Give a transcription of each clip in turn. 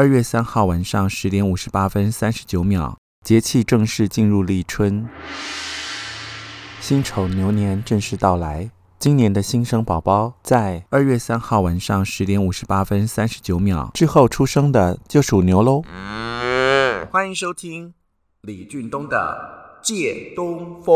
二月三号晚上十点五十八分三十九秒，节气正式进入立春，辛丑牛年正式到来。今年的新生宝宝在二月三号晚上十点五十八分三十九秒之后出生的，就属牛喽。欢迎收听李俊东的《借东风》。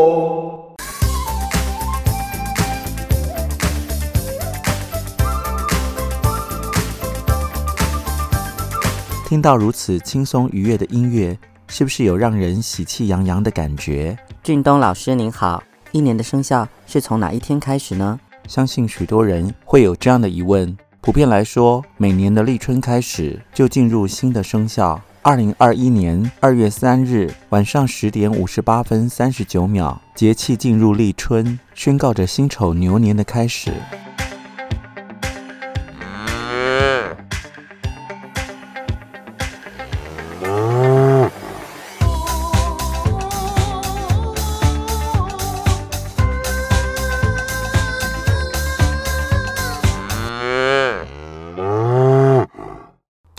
听到如此轻松愉悦的音乐，是不是有让人喜气洋洋的感觉？俊东老师您好。一年的生肖是从哪一天开始呢？相信许多人会有这样的疑问。普遍来说，每年的立春开始就进入新的生肖。二零二一年二月三日晚上十点五十八分三十九秒，节气进入立春，宣告着辛丑牛年的开始。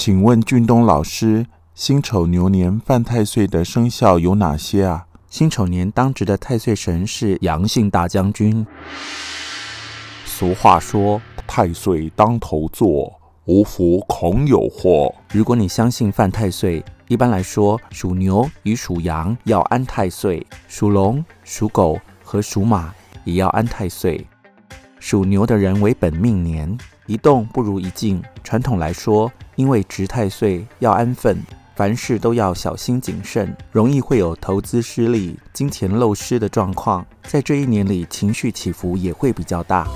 请问俊东老师，辛丑牛年犯太岁的生肖有哪些啊？辛丑年当值的太岁神是阳性大将军。俗话说：“太岁当头坐，无福恐有祸。”如果你相信犯太岁，一般来说，属牛与属羊要安太岁，属龙、属狗和属马也要安太岁。属牛的人为本命年，一动不如一静。传统来说，因为值太岁要安分，凡事都要小心谨慎，容易会有投资失利、金钱漏失的状况。在这一年里，情绪起伏也会比较大。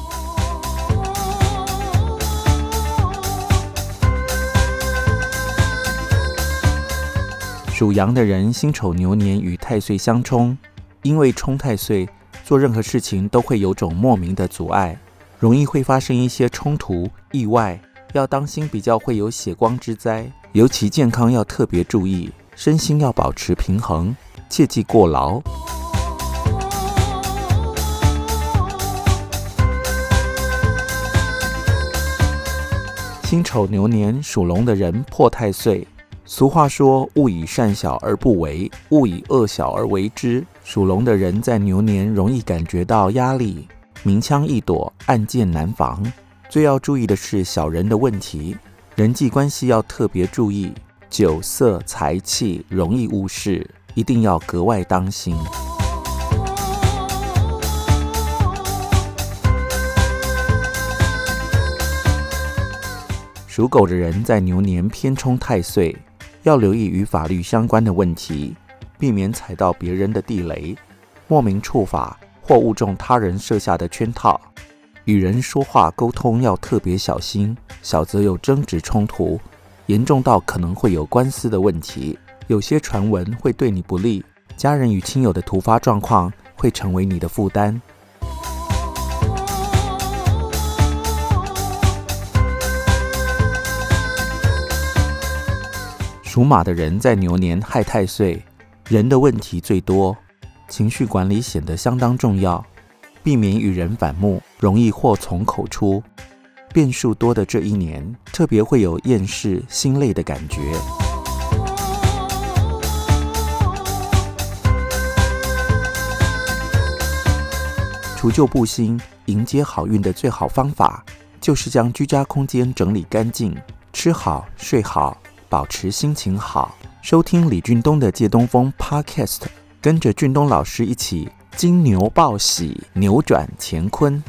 属羊的人，辛丑牛年与太岁相冲，因为冲太岁，做任何事情都会有种莫名的阻碍，容易会发生一些冲突、意外。要当心，比较会有血光之灾，尤其健康要特别注意，身心要保持平衡，切忌过劳。辛丑牛年属龙的人破太岁，俗话说：“勿以善小而不为，勿以恶小而为之。”属龙的人在牛年容易感觉到压力，明枪易躲，暗箭难防。最要注意的是小人的问题，人际关系要特别注意，酒色财气容易误事，一定要格外当心。属狗的人在牛年偏冲太岁，要留意与法律相关的问题，避免踩到别人的地雷，莫名触法或误中他人设下的圈套。与人说话沟通要特别小心，小则有争执冲突，严重到可能会有官司的问题。有些传闻会对你不利，家人与亲友的突发状况会成为你的负担。属马的人在牛年害太岁，人的问题最多，情绪管理显得相当重要。避免与人反目，容易祸从口出。变数多的这一年，特别会有厌世、心累的感觉。除旧布新、迎接好运的最好方法，就是将居家空间整理干净，吃好、睡好，保持心情好。收听李俊东的《借东风》Podcast，跟着俊东老师一起。金牛报喜，扭转乾坤。